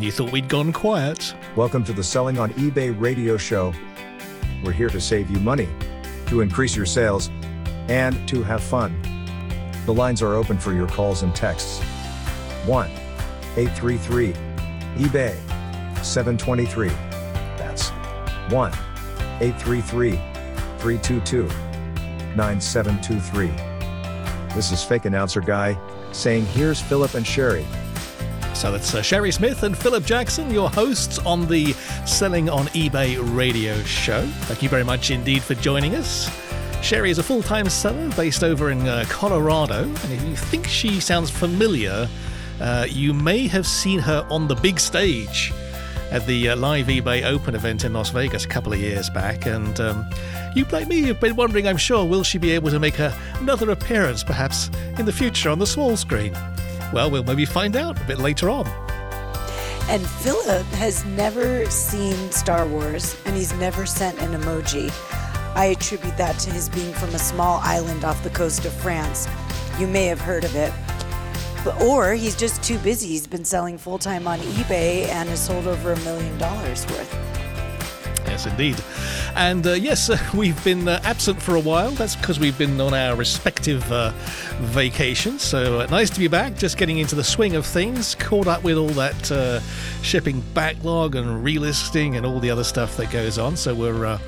and you thought we'd gone quiet. Welcome to the Selling on eBay radio show. We're here to save you money, to increase your sales, and to have fun. The lines are open for your calls and texts. 1 833 eBay 723. That's 1 833 322 9723. This is fake announcer guy saying, Here's Philip and Shari. So that's uh, Shari Smith and Philip Jackson, your hosts on the Selling on eBay radio show. Thank you very much indeed for joining us. Shari is a full time seller based over in uh, Colorado, and if you think she sounds familiar, uh, you may have seen her on the big stage at the uh, live eBay Open event in Las Vegas a couple of years back. And um, you, like me, have been wondering, I'm sure, will she be able to make another appearance perhaps in the future on the small screen? Well, we'll maybe find out a bit later on. And Philip has never seen Star Wars and he's never sent an emoji. I attribute that to his being from a small island off the coast of France. You may have heard of it. But, or he's just too busy. He's been selling full time on eBay and has sold over a million dollars worth. Yes, indeed. And uh, yes, uh, we've been uh, absent for a while. That's because we've been on our respective uh, vacations. So uh, nice to be back, just getting into the swing of things, caught up with all that uh, shipping backlog and relisting and all the other stuff that goes on. So we're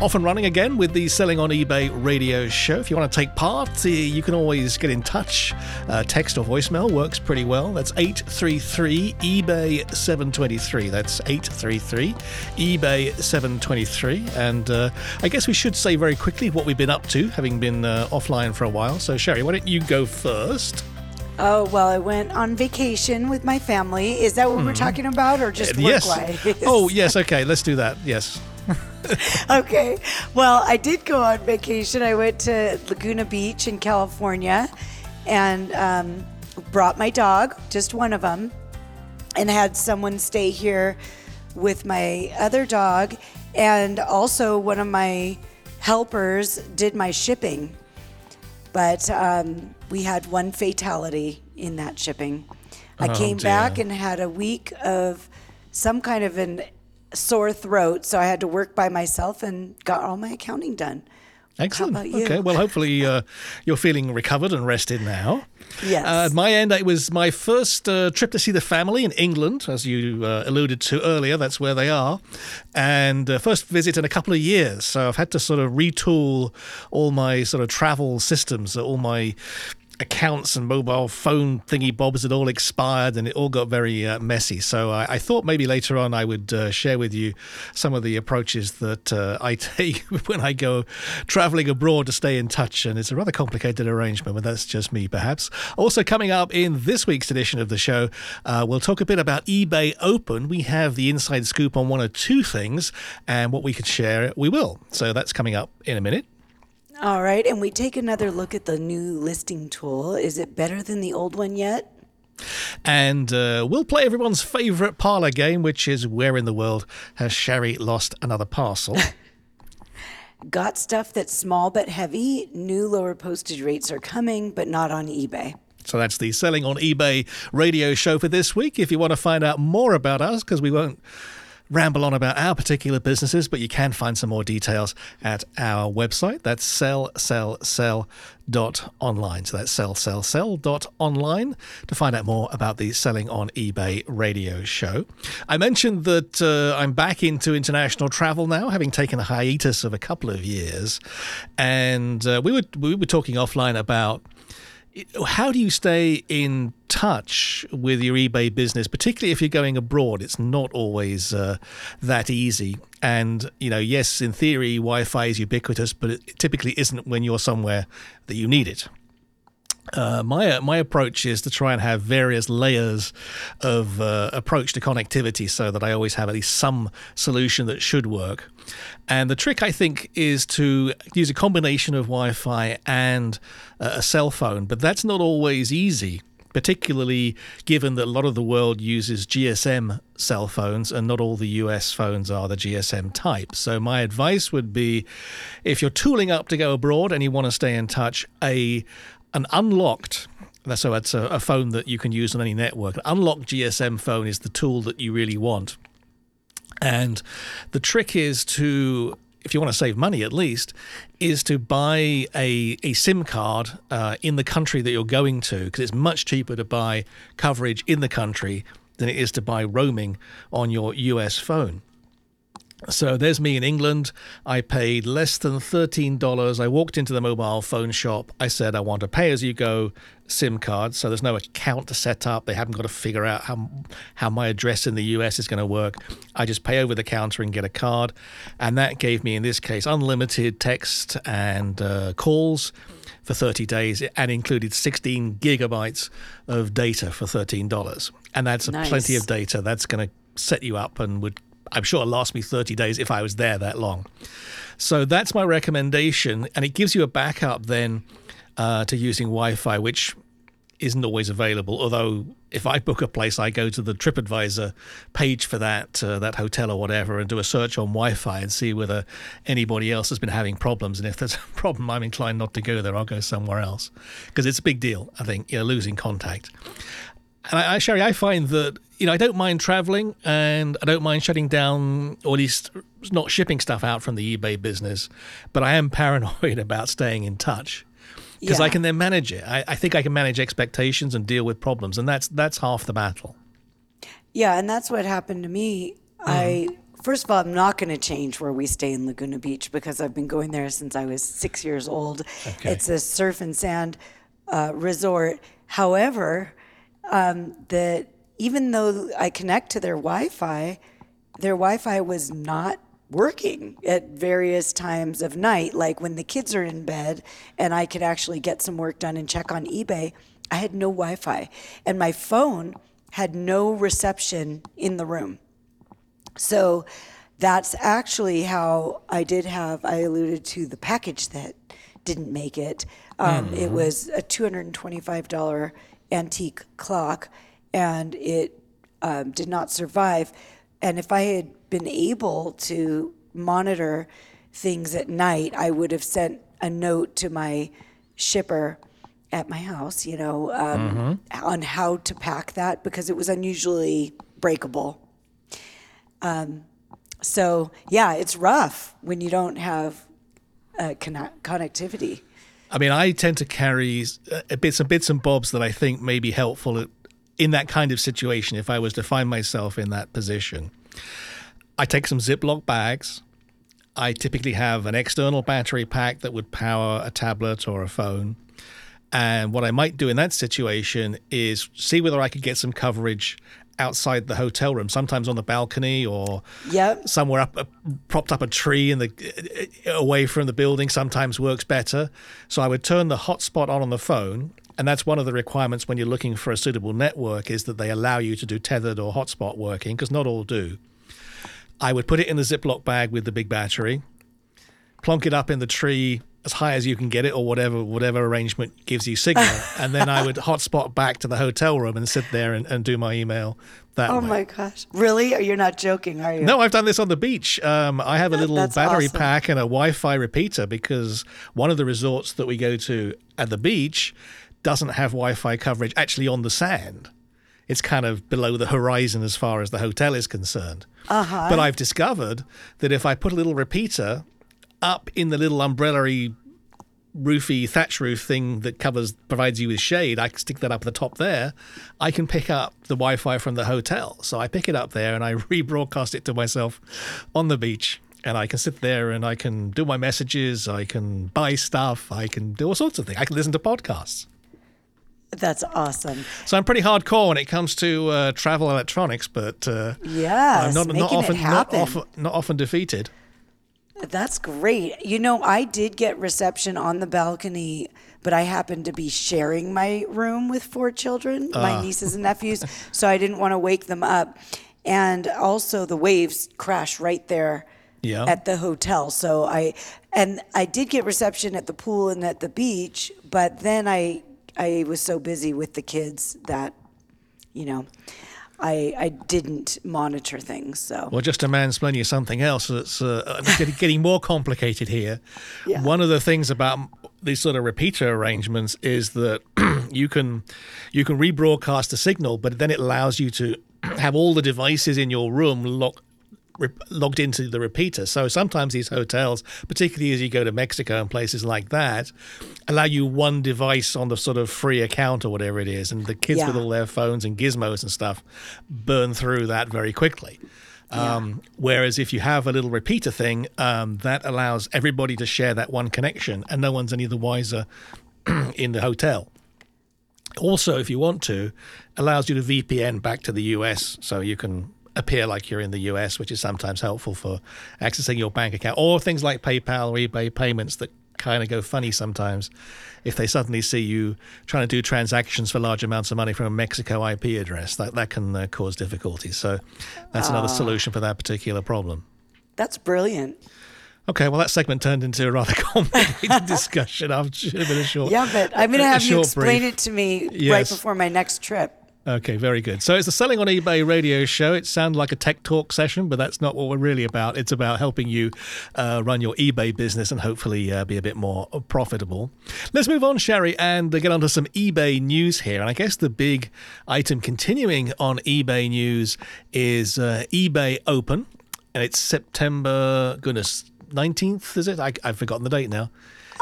off and running again with the Selling on eBay radio show. If you want to take part, uh, you can always get in touch. Uh, text or voicemail works pretty well. That's 833 eBay 723. That's 833 eBay 723. And uh, I guess we should say very quickly what we've been up to, having been uh, offline for a while. So, Shari, why don't you go first? Oh, well, I went on vacation with my family. Is that what mm. we're mm-hmm. talking about or just work yes. Oh, yes. Okay, let's do that. Yes. okay. Well, I did go on vacation. I went to Laguna Beach in California and um, brought my dog, just one of them, and had someone stay here with my other dog. And also, one of my helpers did my shipping. But um, we had one fatality in that shipping. I oh, came dear. back and had a week of some kind of an sore throat, so I had to work by myself and got all my accounting done. Excellent. Okay. Well, hopefully uh, you're feeling recovered and rested now. Yes. Uh, at my end, it was my first uh, trip to see the family in England, as you uh, alluded to earlier. That's where they are, and uh, first visit in a couple of years. So I've had to sort of retool all my sort of travel systems, all my accounts and mobile phone thingy bobs had all expired and it all got very uh, messy. So I, I, thought maybe later on I would uh, share with you some of the approaches that uh, I take when I go traveling abroad to stay in touch. And it's a rather complicated arrangement, but that's just me perhaps. Also, coming up in this week's edition of the show, uh, we'll talk a bit about eBay Open. We have the inside scoop on one or two things, and what we could share, we will. So that's coming up in a minute. All right, and we take another look at the new listing tool. Is it better than the old one yet? And uh, we'll play everyone's favourite parlour game, which is Where in the World Has Shari Lost Another Parcel? Got stuff that's small but heavy. New lower postage rates are coming, but not on eBay. So that's the Selling on eBay radio show for this week. If you want to find out more about us, because we won't ramble on about our particular businesses, but you can find some more details at our website. That's sell, sell, sell dot online. So that's sell, sell, sell dot online to find out more about the Selling on eBay radio show. I mentioned that uh, I'm back into international travel now, having taken a hiatus of a couple of years, and uh, we were we were talking offline about how do you stay in touch with your eBay business, particularly if you're going abroad? It's not always uh, that easy. And, you know, yes, in theory, Wi Fi is ubiquitous, but it typically isn't when you're somewhere that you need it. Uh, my my approach is to try and have various layers of uh, approach to connectivity, so that I always have at least some solution that should work. And the trick, I think, is to use a combination of Wi-Fi and uh, a cell phone, but that's not always easy particularly given that a lot of the world uses GSM cell phones and not all the US phones are the GSM type. So my advice would be if you're tooling up to go abroad and you want to stay in touch, a an unlocked So it's a, a phone that you can use on any network. An unlocked GSM phone is the tool that you really want. And the trick is to, if you want to save money at least, is to buy a, a SIM card uh, in the country that you're going to, because it's much cheaper to buy coverage in the country than it is to buy roaming on your US phone. So there's me in England. I paid less than $13. I walked into the mobile phone shop. I said, I want a pay as you go SIM card. So there's no account to set up. They haven't got to figure out how, how my address in the US is going to work. I just pay over the counter and get a card. And that gave me, in this case, unlimited text and uh, calls for 30 days and included 16 gigabytes of data for $13. And that's Nice. plenty of data. That's going to set you up and would I'm sure it'll last me 30 days if I was there that long. So that's my recommendation, and it gives you a backup then uh, to using Wi-Fi, which isn't always available. Although if I book a place, I go to the TripAdvisor page for that uh, that hotel or whatever, and do a search on Wi-Fi and see whether anybody else has been having problems. And if there's a problem, I'm inclined not to go there. I'll go somewhere else because it's a big deal. I think you know losing contact. And I, I, Shari, I find that you know I don't mind traveling, and I don't mind shutting down, or at least not shipping stuff out from the eBay business. But I am paranoid about staying in touch because I can then manage it. I, I think I can manage expectations and deal with problems, and that's that's half the battle. Yeah, and that's what happened to me. I first of all, I'm not going to change where we stay in Laguna Beach because I've been going there since I was six years old. Okay. It's a surf and sand uh, resort. However, um, that even though I connect to their Wi-Fi, their Wi-Fi was not working at various times of night. Like when the kids are in bed and I could actually get some work done and check on eBay, I had no Wi-Fi, and my phone had no reception in the room. So that's actually how I did have, I alluded to the package that didn't make it. Um, It was a $225 antique clock and it um, did not survive. And if I had been able to monitor things at night, I would have sent a note to my shipper at my house, you know, um, on how to pack that because it was unusually breakable. Um, so yeah, it's rough when you don't have uh, conne- connectivity. I mean, I tend to carry uh, bits and bits and bobs that I think may be helpful in that kind of situation. If I was to find myself in that position, I take some Ziploc bags. I typically have an external battery pack that would power a tablet or a phone. And what I might do in that situation is see whether I could get some coverage outside the hotel room, sometimes on the balcony or Yep. somewhere up, uh, propped up a tree in the uh, away from the building. Sometimes works better. So I would turn the hotspot on on the phone, and that's one of the requirements when you're looking for a suitable network is that they allow you to do tethered or hotspot working because not all do. I would put it in the Ziploc bag with the big battery, plonk it up in the tree as high as you can get it or whatever whatever arrangement gives you signal and then I would hotspot back to the hotel room and sit there and, and do my email that Oh way. my gosh! Really? You're not joking, are you? No, I've done this on the beach. Um, I have a little That's battery awesome. pack and a Wi-Fi repeater because one of the resorts that we go to at the beach doesn't have Wi-Fi coverage actually on the sand. It's kind of below the horizon as far as the hotel is concerned. Uh-huh. But I've discovered that if I put a little repeater up in the little umbrella-y roofy thatch roof thing that covers provides you with shade i can stick that up at the top there i can pick up the wi-fi from the hotel so i pick it up there and i rebroadcast it to myself on the beach and i can sit there and i can do my messages i can buy stuff i can do all sorts of things i can listen to podcasts That's awesome. so i'm pretty hardcore when it comes to uh, travel electronics but uh, Yes, i'm not, not often not often not often defeated That's great. You know, I did get reception on the balcony, but I happened to be sharing my room with four children, Ah. my nieces and nephews, so I didn't want to wake them up. And also, the waves crash right there Yeah. at the hotel. So I and I did get reception at the pool and at the beach, but then I I was so busy with the kids that you know I I didn't monitor things. So Well, just to mansplain you something else that's uh, getting, getting more complicated here. Yeah. One of the things about these sort of repeater arrangements is that you can you can rebroadcast the signal, but then it allows you to have all the devices in your room lock, re- logged into the repeater. So sometimes these hotels, particularly as you go to Mexico and places like that, allow you one device on the sort of free account or whatever it is, and the kids with all their phones and gizmos and stuff burn through that very quickly. Um, whereas if you have a little repeater thing, um, that allows everybody to share that one connection, and no one's any the wiser in the hotel. Also, if you want to, allows you to VPN back to the US, so you can appear like you're in the US, which is sometimes helpful for accessing your bank account, or things like PayPal or eBay payments that kind of go funny sometimes if they suddenly see you trying to do transactions for large amounts of money from a Mexico IP address. That that can uh, cause difficulties. So that's another solution for that particular problem. That's brilliant. Okay, well, that segment turned into a rather complicated discussion. I should have been a short. Yeah, but I'm going to have you explain brief. it to me right before my next trip. Okay, very good. So it's the Selling on eBay radio show. It sounds like a tech talk session, but that's not what we're really about. It's about helping you uh, run your eBay business and hopefully uh, be a bit more profitable. Let's move on, Shari, and get onto some eBay news here. And I guess the big item continuing on eBay news is uh, eBay Open, and it's September, goodness, 19th, is it? I, I've forgotten the date now.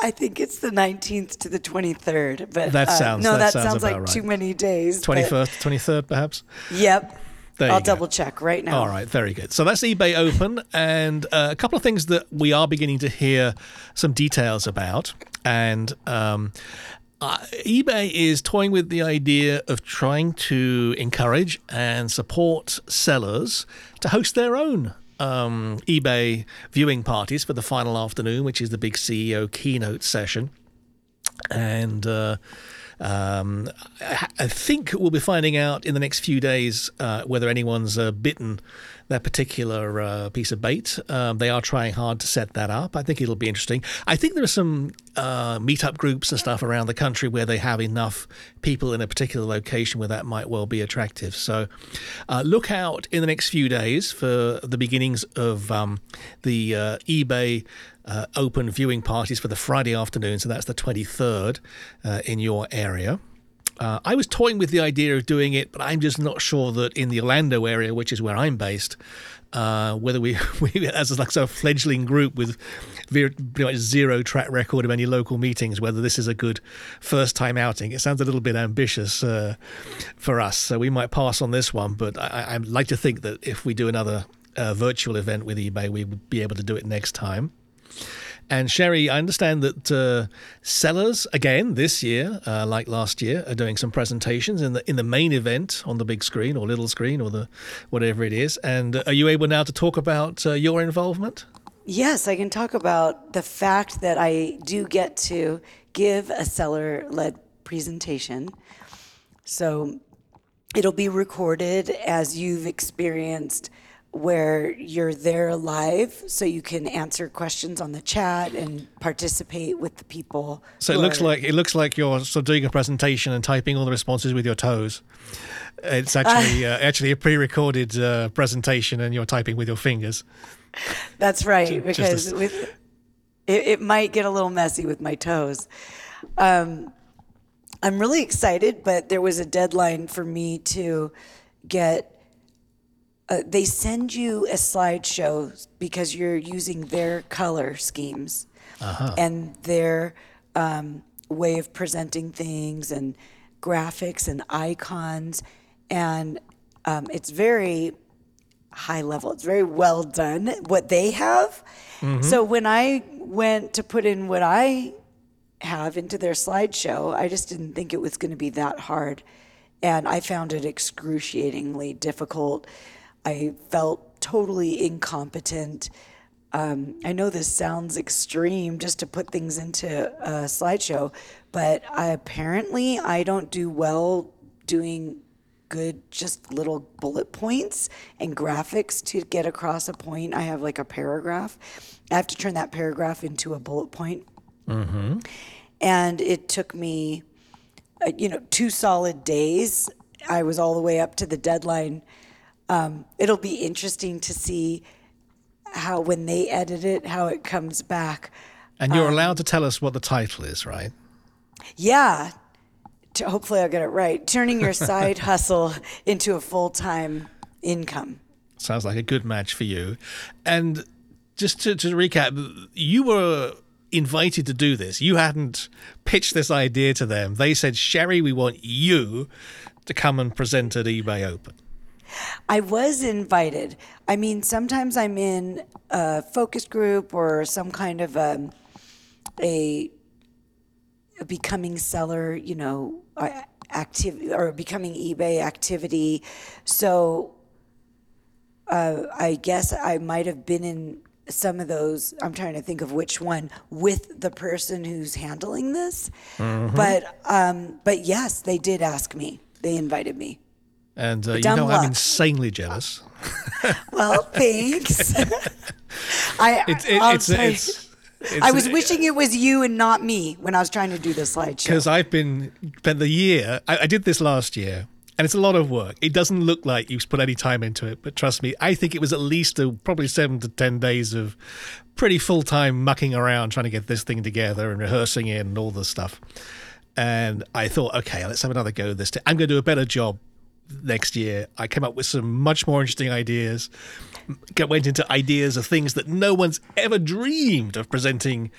I think it's the 19th to the 23rd, but That uh, sounds- no, that that, sounds sounds, like right. too many days. but- 21st, 23rd, perhaps? Yep. There I'll go. double check right now. All right, very good. So that's eBay Open, and uh, a couple of things that we are beginning to hear some details about. And um, uh, eBay is toying with the idea of trying to encourage and support sellers to host their own um, eBay viewing parties for the final afternoon, which is the big CEO keynote session. And uh, um, I, I think we'll be finding out in the next few days uh, whether anyone's uh, bitten that particular uh, piece of bait. Um, they are trying hard to set that up. I think it'll be interesting. I think there are some uh, meetup groups and stuff around the country where they have enough people in a particular location where that might well be attractive. So uh, look out in the next few days for the beginnings of um, the uh, eBay uh, open viewing parties for the Friday afternoon. So that's the 23rd uh, in your area. Uh, I was toying with the idea of doing it, but I'm just not sure that in the Orlando area, which is where I'm based, uh, whether we, we as a, like sort of fledgling group with very, pretty much zero track record of any local meetings, whether this is a good first time outing. It sounds a little bit ambitious uh, for us, so we might pass on this one. But I, I'd like to think that if we do another uh, virtual event with eBay, we would be able to do it next time. And Shari, I understand that uh, sellers again this year, uh, like last year, are doing some presentations in the in the main event on the big screen or little screen or the whatever it is. And uh, are you able now to talk about uh, your involvement? Yes, I can talk about the fact that I do get to give a seller led presentation. So it'll be recorded as you've experienced where you're there live so you can answer questions on the chat and participate with the people. So it looks are- like it looks like you're sort of doing a presentation and typing all the responses with your toes. It's actually uh, actually a pre-recorded uh, presentation, and you're typing with your fingers. That's right, just a because with, it, it might get a little messy with my toes. Um, I'm really excited, but there was a deadline for me to get. Uh, they send you a slideshow because you're using their color schemes and their um, way of presenting things and graphics and icons, and um, it's very high level. It's very well done what they have. So when I went to put in what I have into their slideshow, I just didn't think it was going to be that hard. And I found it excruciatingly difficult. I felt totally incompetent. Um, I know this sounds extreme just to put things into a slideshow, but I, apparently I don't do well doing good just little bullet points and graphics to get across a point. I have like a paragraph. I have to turn that paragraph into a bullet point. And it took me, uh, you know, two solid days. I was all the way up to the deadline. Um, it'll be interesting to see how, when they edit it, how it comes back. And you're allowed to tell us what the title is, right? Yeah. t- hopefully I'll get it right. Turning your side hustle into a full time income. Sounds like a good match for you. And just to, to recap, you were invited to do this. You hadn't pitched this idea to them. They said, Shari, we want you to come and present at eBay Open. I was invited. I mean, sometimes I'm in a focus group or some kind of um, a, a becoming seller, you know, activity or becoming eBay activity. So uh, I guess I might have been in some of those. I'm trying to think of which one with the person who's handling this. But um, but yes, they did ask me. They invited me. And uh, you know, luck. I'm insanely jealous. Well, thanks. I it, I'll it's, say- it's, it's, I was wishing it was you and not me when I was trying to do the slideshow. because I've been spent the year. I, I did this last year, and it's a lot of work. It doesn't look like you've put any time into it, but trust me, I think it was at least a, probably seven to ten days of pretty full time mucking around trying to get this thing together and rehearsing it and all the stuff. And I thought, okay, let's have another go this time. I'm going to do a better job next year. I came up with some much more interesting ideas. Went into ideas of things that no one's ever dreamed of presenting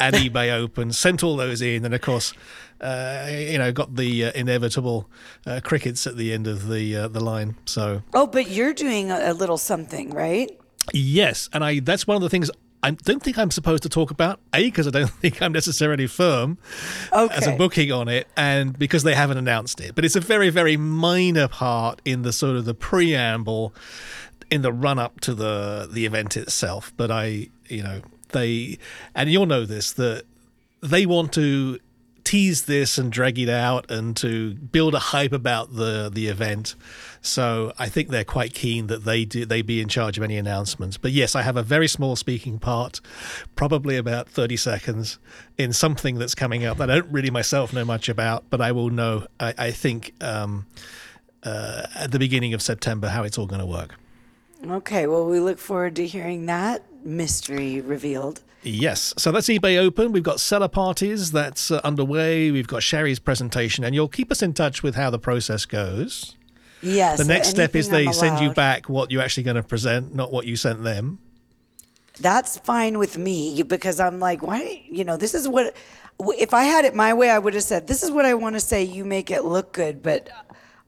at eBay Open. Sent all those in, and of course, uh, you know, got the uh, inevitable uh, crickets at the end of the uh, the line. So oh, but you're doing a, a little something, right? yes, and I that's one of the things. I don't think I'm supposed to talk about a because I don't think I'm necessarily firm as a booking on it, and because they haven't announced it. But it's a very, very minor part in the sort of the preamble in the run up to the the event itself. But I, you know, they and you'll know this that they want to tease this and drag it out and to build a hype about the the event. So I think they're quite keen that they do they be in charge of any announcements. But yes, I have a very small speaking part, probably about thirty seconds, in something that's coming up that I don't really myself know much about, but I will know. I, I think um, uh, at the beginning of September how it's all going to work. Okay, well, we look forward to hearing that mystery revealed. Yes. So that's eBay Open. We've got seller parties that's uh, underway. We've got Shari's presentation, and you'll keep us in touch with how the process goes. Yes. The next step is they send you back what you're actually going to present, not what you sent them. That's fine with me because I'm like, why? You know, this is what. If I had it my way, I would have said, "This is what I want to say." You make it look good, but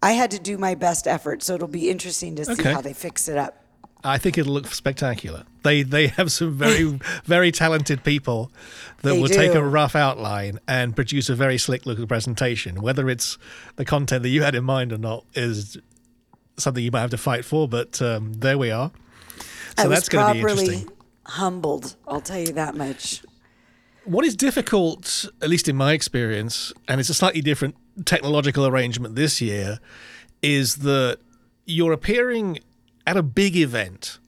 I had to do my best effort, so it'll be interesting to see Okay. how they fix it up. I think it'll look spectacular. They they have some very very talented people that They will take a rough outline and produce a very slick looking presentation. Whether it's the content that you had in mind or not is something you might have to fight for. But um, there we are. So I that's going to be properly interesting. humbled. I'll tell you that much. What is difficult, at least in my experience, and it's a slightly different technological arrangement this year, is that you're appearing at a big event.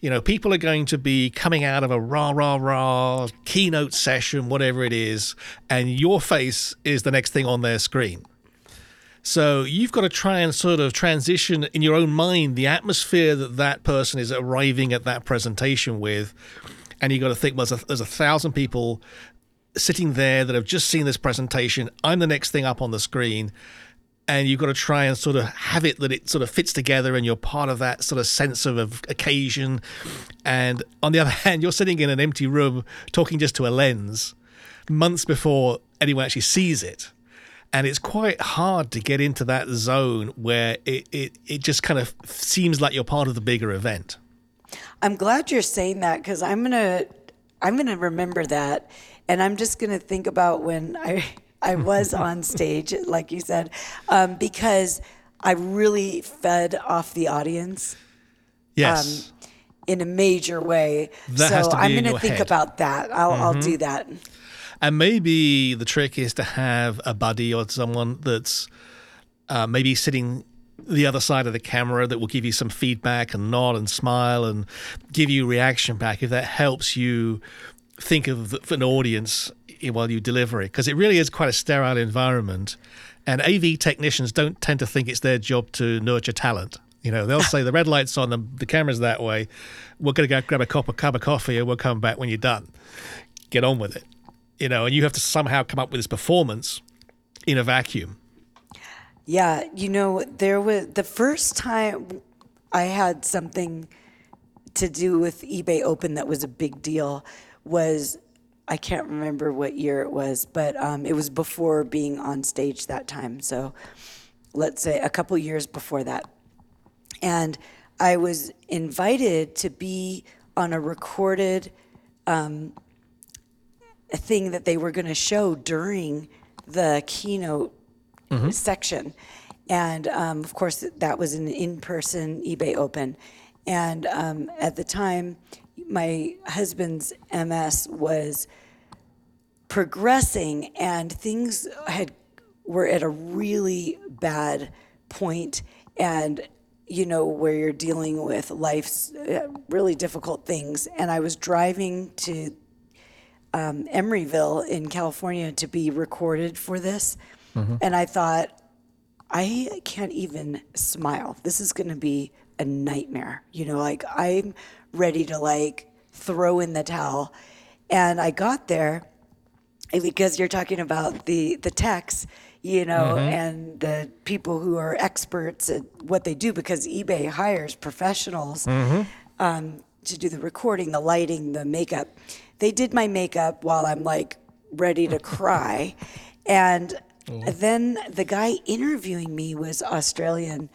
You know, people are going to be coming out of a rah, rah, rah keynote session, whatever it is, and your face is the next thing on their screen. So you've got to try and sort of transition in your own mind the atmosphere that that person is arriving at that presentation with, and you've got to think, well, there's a, there's a thousand people sitting there that have just seen this presentation. I'm the next thing up on the screen, and you've got to try and sort of have it that it sort of fits together, and you're part of that sort of sense of, of occasion. And on the other hand, you're sitting in an empty room talking just to a lens months before anyone actually sees it and it's quite hard to get into that zone where it, it, it just kind of seems like you're part of the bigger event. I'm glad you're saying that because I'm gonna I'm gonna remember that, and I'm just gonna think about when I I was on stage, like you said, um, because I really fed off the audience Yes. in a major way. That so has to be I'm gonna think head. about that. I'll I'll do that. and maybe the trick is to have a buddy or someone that's uh, maybe sitting the other side of the camera that will give you some feedback and nod and smile and give you reaction back if that helps you think of an audience while you deliver it because it really is quite a sterile environment. And AV technicians don't tend to think it's their job to nurture talent. You know they'll say the red light's on the, the camera's that way. We're going to go grab a cup of, cup of coffee and we'll come back when you're done. Get on with it. You know and you have to somehow come up with this performance in a vacuum. Yeah, you know, there was the first time I had something to do with eBay Open that was a big deal was I can't remember what year it was, but um, it was before being on stage that time. So let's say a couple years before that. And I was invited to be on a recorded um, a thing that they were going to show during the keynote section. And um, of course, that was an in person eBay Open. And um, at the time, my husband's MS was progressing and things had were at a really bad point and you know where you're dealing with life's uh, really difficult things. And i was driving to um, emeryville in california to be recorded for this. And i thought i can't even smile. This is going to be a nightmare. You know like i'm ready to like throw in the towel. And i got there and because you're talking about the the techs, you know, and the people who are experts at what they do, because eBay hires professionals um, to do the recording, the lighting, the makeup. They did my makeup while I'm like ready to cry, and then the guy interviewing me was Australian,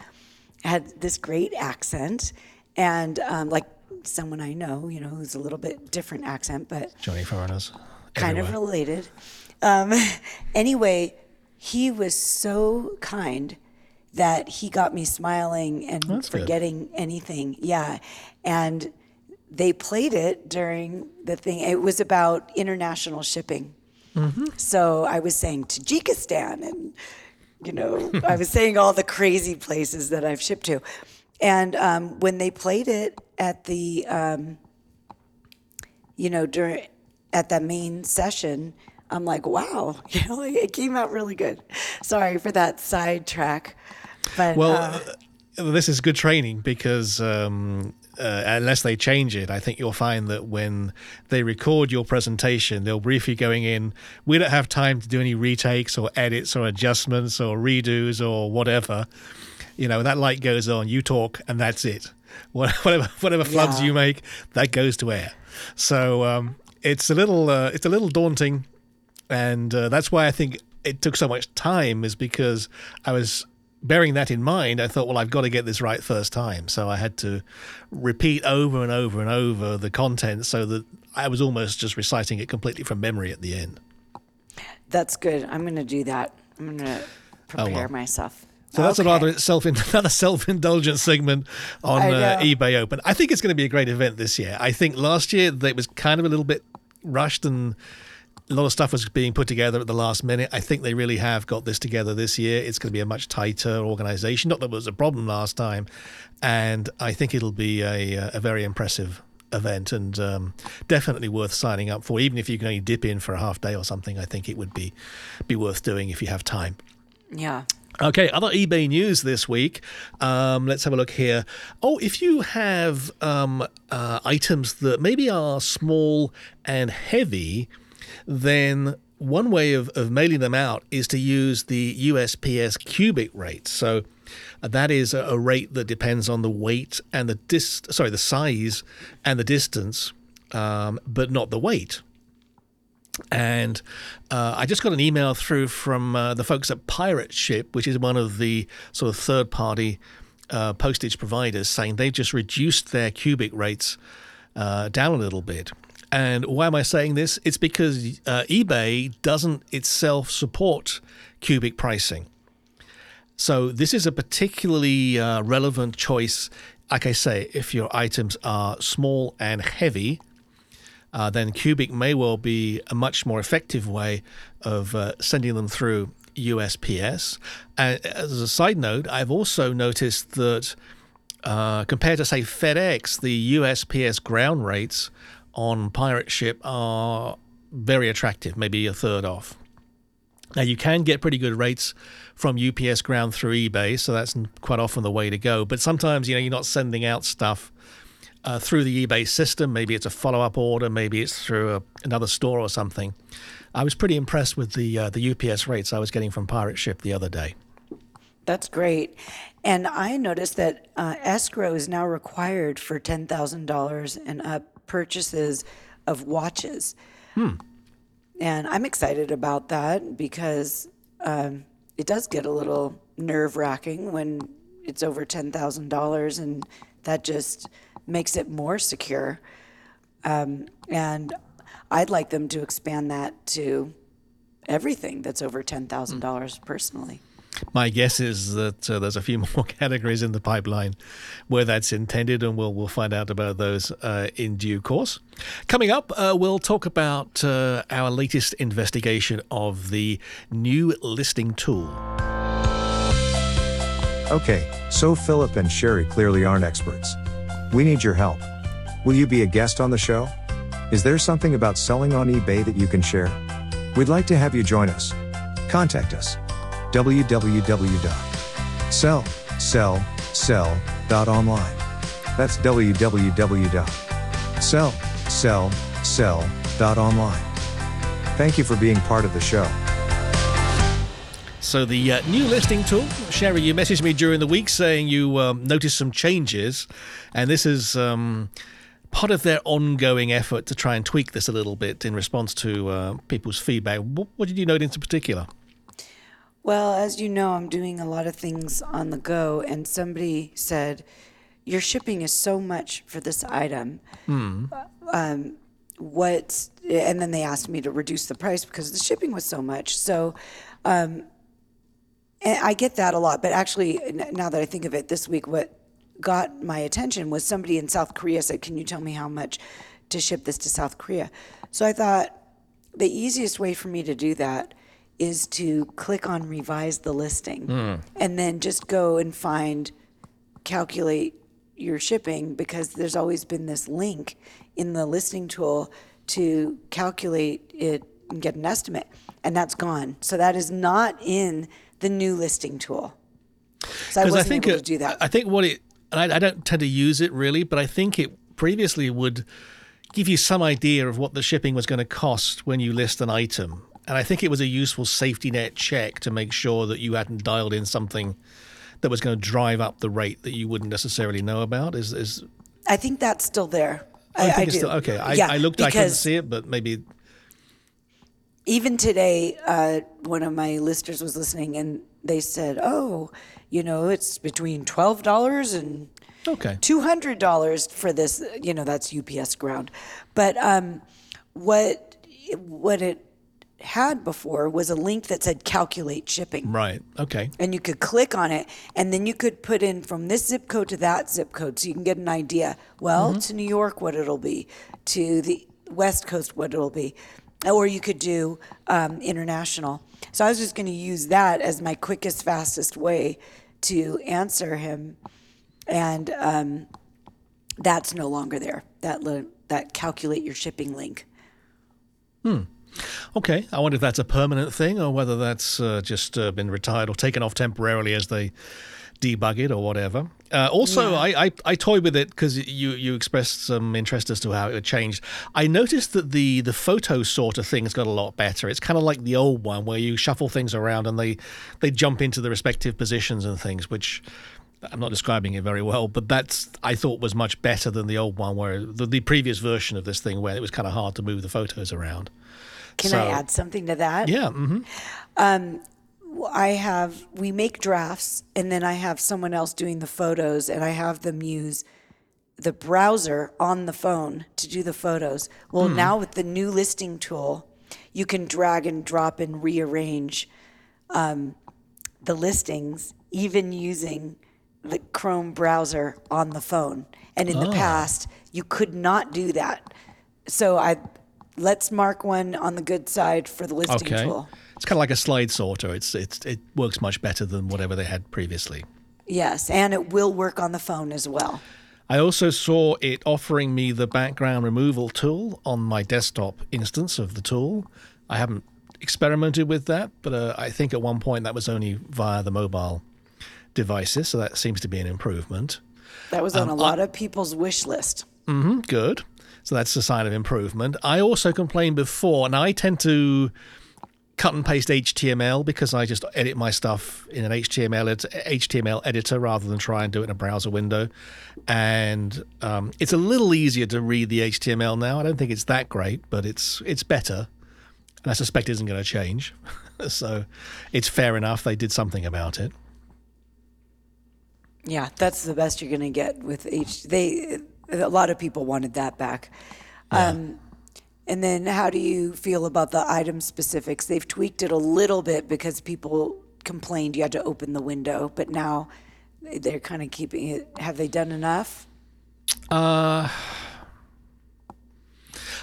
had this great accent, and um, like someone I know, you know, who's a little bit different accent, but Johnny Foreigners. kind of related. Um, anyway, he was so kind that he got me smiling and That's good. forgetting anything. Yeah. And they played it during the thing. It was about international shipping. Mm-hmm. So I was saying Tajikistan and, you know, I was saying all the crazy places that I've shipped to. And um, when they played it at the, um, you know, during at that main session, I'm like, wow, you know, it came out really good. Sorry for that sidetrack, but Well, uh, uh, this is good training because um, uh, unless they change it, I think you'll find that when they record your presentation, they'll brief you going in. We don't have time to do any retakes or edits or adjustments or redos or whatever. You know, that light goes on, you talk, and that's it. What- Whatever, whatever flubs Yeah. you make, that goes to air. So um, it's a little, uh, it's a little daunting and uh, that's why I think it took so much time is because I was bearing that in mind. I thought, well, I've got to get this right first time, so I had to repeat over and over and over the content so that I was almost just reciting it completely from memory at the end. that's good. I'm going to do that. I'm going to prepare Oh, well. myself. So that's Okay. a rather self another self indulgent segment on uh, eBay Open. I think it's going to be a great event this year. I think last year it was kind of a little bit rushed and a lot of stuff was being put together at the last minute. I think they really have got this together this year. It's going to be a much tighter organization. Not that it was a problem last time, and I think it'll be a a very impressive event and um, definitely worth signing up for. Even if you can only dip in for a half day or something, I think it would be be worth doing if you have time. Yeah. Okay, other eBay news this week. Um, let's have a look here. Oh, if you have um, uh, items that maybe are small and heavy, then one way of, of mailing them out is to use the USPS cubic rate. So uh, that is a, rate that depends on the weight and the dis- sorry the size and the distance, um, but not the weight. And uh, I just got an email through from uh, the folks at Pirate Ship, which is one of the sort of third party uh, postage providers, saying they've just reduced their cubic rates uh, down a little bit. And why am I saying this? It's because uh, eBay doesn't itself support cubic pricing. So this is a particularly uh, relevant choice. Like I say, if your items are small and heavy, uh, then Cubic may well be a much more effective way of uh, sending them through USPS. And as a side note, I've also noticed that uh, compared to, say, FedEx, the USPS ground rates on Pirate Ship are very attractive, maybe a third off. Now, you can get pretty good rates from UPS ground through eBay, so that's quite often the way to go. But sometimes, you know, you're not sending out stuff uh, through the eBay system. Maybe it's a follow up order, maybe it's through a, another store or something. I was pretty impressed with the uh, the UPS rates I was getting from Pirate Ship the other day. That's great. And I noticed that uh, escrow is now required for $10,000 and up purchases of watches. Hmm. And I'm excited about that because um, it does get a little nerve wracking when it's over $10,000 and that just makes it more secure. Um, and I'd like them to expand that to everything that's over $10,000 personally. My guess is that uh, there's a few more categories in the pipeline where that's intended, and we'll we'll find out about those uh, in due course. Coming up, uh, we'll talk about uh, our latest investigation of the new listing tool. Okay, so Philip and Shari clearly aren't experts. We need your help. Will you be a guest on the show? Is there something about selling on eBay that you can share? We'd like to have you join us. Contact us. www.sellsellsell.online. That's www.sellsellsell.online. Thank you for being part of the show. So the uh, new listing tool, Shari, you messaged me during the week saying you um, noticed some changes, and this is um, part of their ongoing effort to try and tweak this a little bit in response to uh, people's feedback. What, what did you notice in particular? Well, as you know, I'm doing a lot of things on the go, and somebody said, Your shipping is so much for this item. Um, what, and then they asked me to reduce the price because the shipping was so much. So, um, and I get that a lot, but actually, n- now that I think of it, this week, what got my attention was somebody in South Korea said, Can you tell me how much to ship this to South Korea? So I thought the easiest way for me to do that is to click on revise the listing hmm. and then just go and find calculate your shipping because there's always been this link in the listing tool to calculate it and get an estimate and that's gone so that is not in the new listing tool so i wasn't I think able it- to do that I think what it, and I, I don't tend to use it really, but I think it previously would give you some idea of what the shipping was going to cost when you list an item. And I think it was a useful safety net check to make sure that you hadn't dialed in something that was going to drive up the rate that you wouldn't necessarily know about. Is is i think that's still there oh, I, i, think I it's do still okay. I, yeah, I looked, I couldn't see it, but maybe even today, uh, one of my listeners was listening and they said, "Oh, you know, it's between twelve dollars and okay. two hundred dollars for this." You know, that's UPS ground. But um, what what it had before was a link that said "calculate shipping." Right. Okay. and you could click on it and then you could put in from this zip code to that zip code so you can get an idea well to new york what it'll be to the west coast what it'll be or you could do um, international. So i was just going to use that as my quickest fastest way to answer him. And um, that's no longer there. That li- that calculate your shipping link. Okay, I wonder if that's a permanent thing or whether that's uh, just uh, been retired or taken off temporarily as they debug it or whatever. Uh, also, I, I I toyed with it because you you expressed some interest as to how it changed. I noticed that the the photo sort of thing's got a lot better. It's kind of like the old one where you shuffle things around and they they jump into the respective positions and things, which. I'm not describing it very well, but that's I thought was much better than the old one, where the, the previous version of this thing, where it was kind of hard to move the photos around. can So- i add something to that Yeah, hmm I have we make drafts and then I have someone else doing the photos and I have them use the browser on the phone to do the photos. Well, now with the new listing tool, you can drag and drop and rearrange um, the listings even using the Chrome browser on the phone. And in the past, you could not do that. So I let's mark one on the good side for the listing Okay. tool. It's kind of like a slide sorter. It's it's it works much better than whatever they had previously. Yes, and it will work on the phone as well. I also saw it offering me the background removal tool on my desktop instance of the tool. I haven't experimented with that, but uh, I think at one point that was only via the mobile devices, so that seems to be an improvement. That was on a lot of people's wish list. Mm, Good. So that's a sign of improvement. I also complained before, and I tend to cut and paste HTML because I just edit my stuff in an HTML ed- HTML editor rather than try and do it in a browser window. And um, it's a little easier to read the HTML now. I don't think it's that great, but it's it's better. And I suspect it isn't going to change. so it's fair enough. They did something about it. Yeah, that's the best you're going to get with H. They a lot of people wanted that back. Um, and then, how do you feel about the item specifics? They've tweaked it a little bit because people complained you had to open the window, but now they're kind of keeping it. Have they done enough? Uh,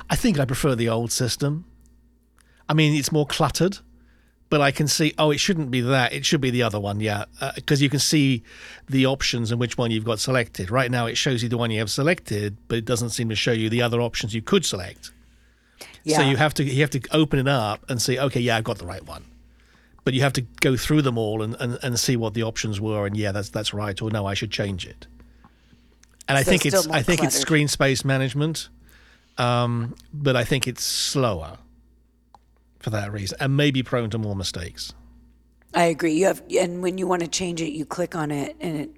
I think I prefer the old system. I mean, it's more cluttered, but I can see, oh, it shouldn't be that. It should be the other one, yeah. Because uh, you can see the options and which one you've got selected. Right now, it shows you the one you have selected, but it doesn't seem to show you the other options you could select. Yeah. So you have to you have to open it up and say, okay, yeah, I've got the right one. But you have to go through them all and, and, and see what the options were, and yeah, that's that's right, or no, I should change it. And I think it's I think it's screen space management, um, but I think it's slower for that reason, and maybe prone to more mistakes. I agree. You have, and when you want to change it, you click on it and it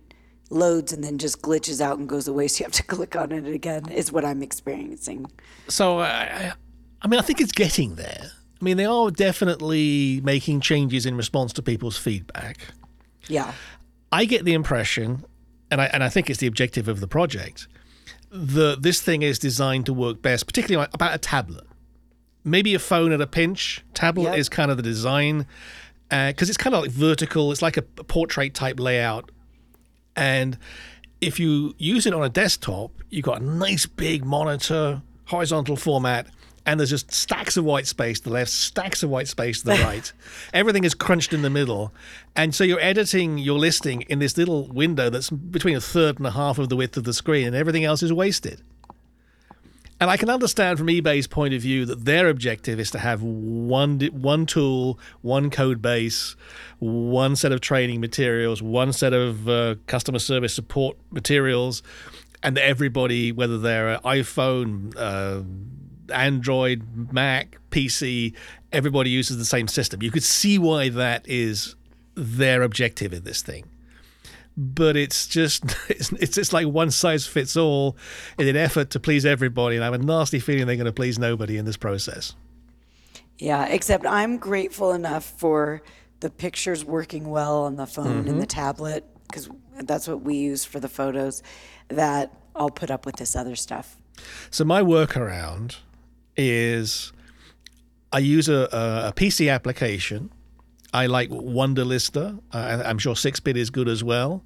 loads and then just glitches out and goes away. So you have to click on it again. Is what I'm experiencing. So I, I, mean, I think it's getting there. I mean, they are definitely making changes in response to people's feedback. Yeah. I get the impression, and I and I think it's the objective of the project, that this thing is designed to work best, particularly about a tablet. Maybe a phone at a pinch. Tablet Yep. is kind of the design uh, because it's kind of like vertical. It's like a portrait type layout, and if you use it on a desktop, you've got a nice big monitor, horizontal format, and there's just stacks of white space to the left, stacks of white space to the right. Everything is crunched in the middle. And so you're editing your listing in this little window that's between a third and a half of the width of the screen, and everything else is wasted. And I can understand from eBay's point of view that their objective is to have one one tool, one code base, one set of training materials, one set of uh, customer service support materials, and everybody, whether they're an iPhone, uh, Android, Mac, PC, everybody uses the same system. You could see why that is their objective in this thing but it's just it's, it's just like one size fits all in an effort to please everybody and i have a nasty feeling they're going to please nobody in this process Yeah. Except I'm grateful enough for the pictures working well on the phone and the mm-hmm. tablet because that's what we use for the photos. That I'll put up with this other stuff. so my workaround is i use a, a, pc application. I like wonderlister uh, i'm sure SixBit is good as well.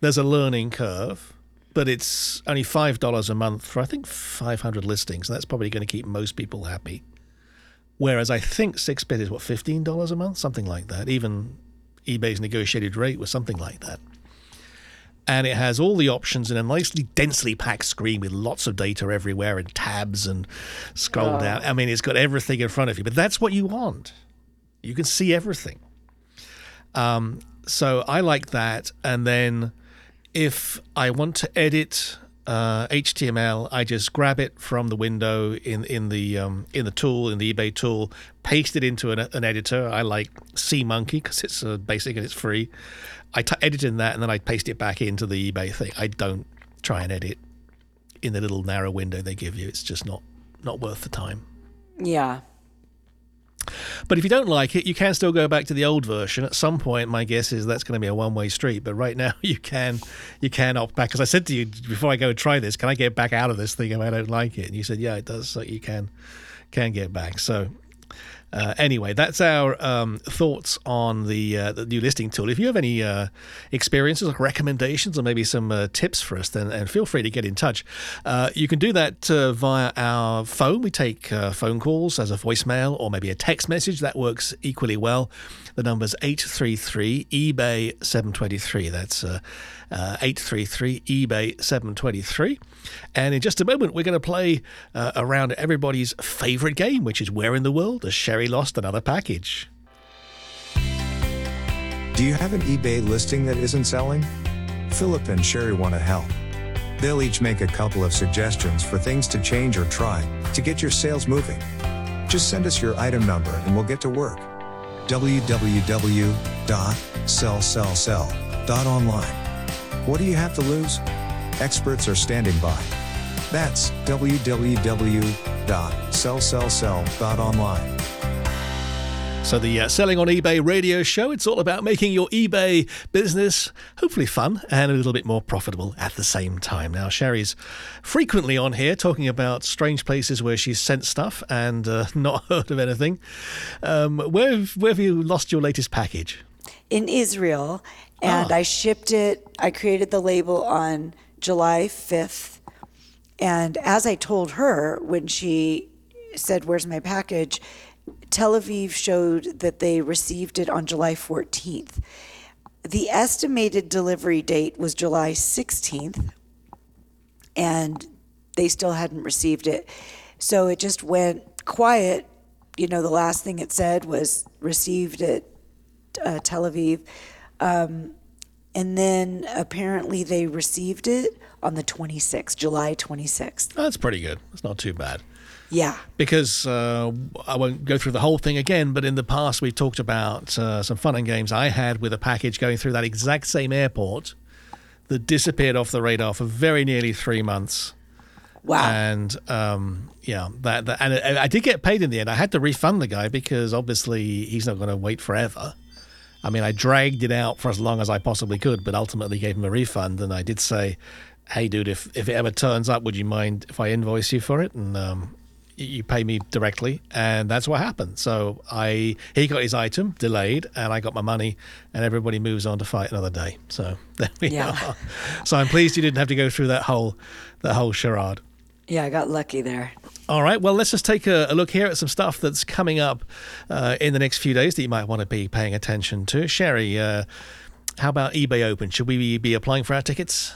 There's a learning curve but it's only $5 a month for i think 500 listings. And that's probably going to keep most people happy. Whereas I think SixBit is what $15 a month, something like that. Even eBay's negotiated rate was something like that. And it has all the options in a nicely densely packed screen with lots of data everywhere and tabs and scroll down. I mean, it's got everything in front of you, but that's what you want. You can see everything. Um, so I like that. And then if I want to edit uh, HTML, I just grab it from the window in in the um, in the tool in the eBay tool, paste it into an, an editor. I like SeaMonkey because it's uh, basic and it's free. I t- edit in that and then I paste it back into the eBay thing. I don't try and edit in the little narrow window they give you. It's just not not worth the time. Yeah. But if you don't like it, you can still go back to the old version. At some point, my guess is that's going to be a one-way street. But right now, you can you can opt back. Because I said to you before I go and try this, can I get back out of this thing if I don't like it? And you said, yeah, it does. So you can can get back. So uh, anyway, that's our um, thoughts on the uh, the new listing tool. If you have any uh, experiences or recommendations or maybe some uh, tips for us, then and feel free to get in touch. Uh, you can do that uh, via our phone. We take phone calls as a voicemail or maybe a text message. That works equally well. The number's 833 eBay 723. That's uh, uh, 833 eBay 723. And in just a moment, we're going to play uh, around everybody's favorite game, which is Where in the World has Shari lost another package? Do you have an eBay listing that isn't selling? Philip and Shari want to help. They'll each make a couple of suggestions for things to change or try to get your sales moving. Just send us your item number and we'll get to work. www.sellsellsell.online. What do you have to lose? Experts are standing by. That's www.sellsellsell.online. So, the uh, Selling on eBay radio show, it's all about making your eBay business hopefully fun and a little bit more profitable at the same time. Now, Shari's frequently on here talking about strange places where she's sent stuff and uh, not heard of anything. Um, where, have, where have you lost your latest package? In Israel, and Ah. I shipped it. I created the label on July 5th. And as I told her when she said, Where's my package? Tel Aviv showed that they received it on July 14th. The estimated delivery date was July 16th, and they still hadn't received it. So it just went quiet. You know, the last thing it said was received at uh, Tel Aviv. Um, and then apparently they received it on the 26th, July 26th. That's pretty good. It's not too bad. Yeah. because uh, I won't go through the whole thing again, but in the past we've talked about uh, some fun and games I had with a package going through that exact same airport that disappeared off the radar for very nearly three months. Wow. And um, yeah, that, that and I I did get paid in the end. I had to refund the guy because obviously he's not going to wait forever. I mean, I dragged it out for as long as I possibly could, but ultimately gave him a refund. And I did say, "Hey, dude, if if it ever turns up, would you mind if I invoice you for it?" And um, you pay me directly, and that's what happened. So I he got his item delayed, and I got my money, and everybody moves on to fight another day. So there we Yeah. are. So I'm pleased you didn't have to go through that whole that whole charade. yeah, I got lucky there. All right. Well, let's just take a, a look here at some stuff that's coming up uh, in the next few days that you might want to be paying attention to. Shari, uh, how about eBay Open? Should we be applying for our tickets?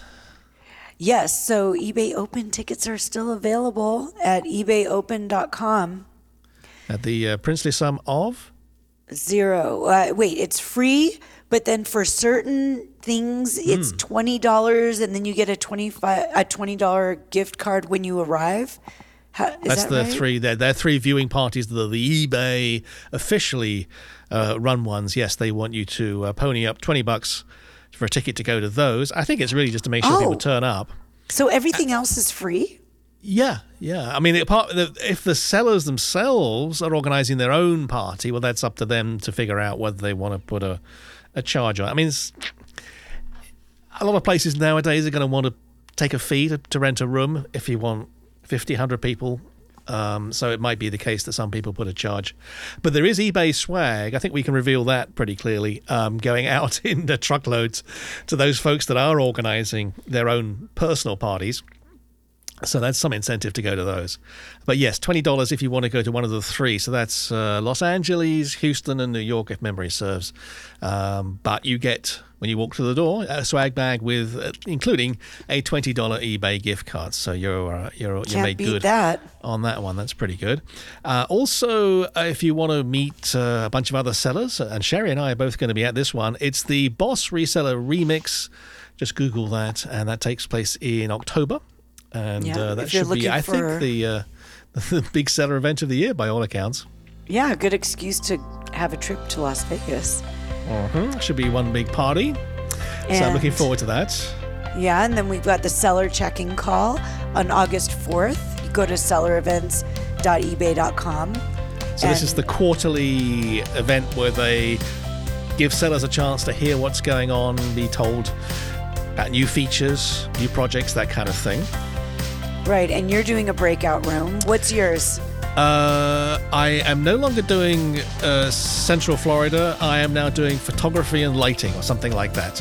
Yes. So eBay Open tickets are still available at ebayopen.com. At the uh, princely sum of? Zero. Uh, wait, it's free, but then for certain things, it's Hmm. twenty dollars, and then you get a twenty five a twenty dollar gift card when you arrive. How, That's that the right? three. They're, they're three viewing parties. The, the eBay officially uh, run ones. Yes, they want you to uh, pony up twenty bucks for a ticket to go to those. I think it's really just to make sure Oh. people turn up. So everything else is free. Yeah, yeah. I mean, apart, if the sellers themselves are organising their own party, well, that's up to them to figure out whether they want to put a, a charge on. I mean, a lot of places nowadays are going to want to take a fee to, to rent a room if you want 50, 100 people. Um, so it might be the case that some people put a charge. But there is eBay swag. I think we can reveal that pretty clearly um, going out in the truckloads to those folks that are organising their own personal parties. So that's some incentive to go to those. But yes, $20 if you want to go to one of the three. So that's uh, Los Angeles, Houston, and New York, if memory serves. Um, but you get, when you walk through the door, a swag bag with, uh, including a $20 eBay gift card. So you're, uh, you're, you're made good that. on that one. That's pretty good. Uh, also, uh, if you want to meet uh, a bunch of other sellers, and Shari and I are both going to be at this one, it's the Boss Reseller Remix. Just Google that, and that takes place in October. And Yeah, uh, that should be, I for- think, the, uh, the big seller event of the year by all accounts. Yeah, a good excuse to have a trip to Las Vegas. Mhm. Should be one big party. so I'm looking forward to that. Yeah, and then we've got the seller check in call on August 4th. You go to sellerevents.ebay.com. So this is the quarterly event where they give sellers a chance to hear what's going on, be told about new features, new projects, that kind of thing. Right, and you're doing a breakout room. What's yours? Uh, I am no longer doing uh, Central Florida. I am now doing photography and lighting, or something like that.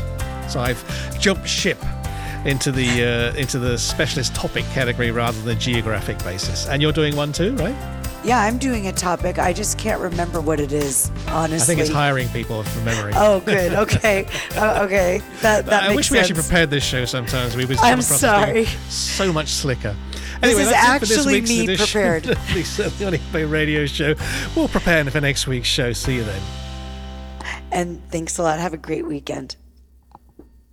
So I've jumped ship into the uh, into the specialist topic category rather than geographic basis. And you're doing one too, right? Yeah, I'm doing a topic. I just can't remember what it is, honestly. I think it's hiring people from memory. Oh, good. Okay. oh, okay. That, that I wish we actually prepared this show sometimes. We would I'm come across as being sorry. so much slicker. This is that's it for this actually me edition prepared. the Selling on eBay radio show. We'll prepare for next week's show. See you then. And thanks a lot. Have a great weekend.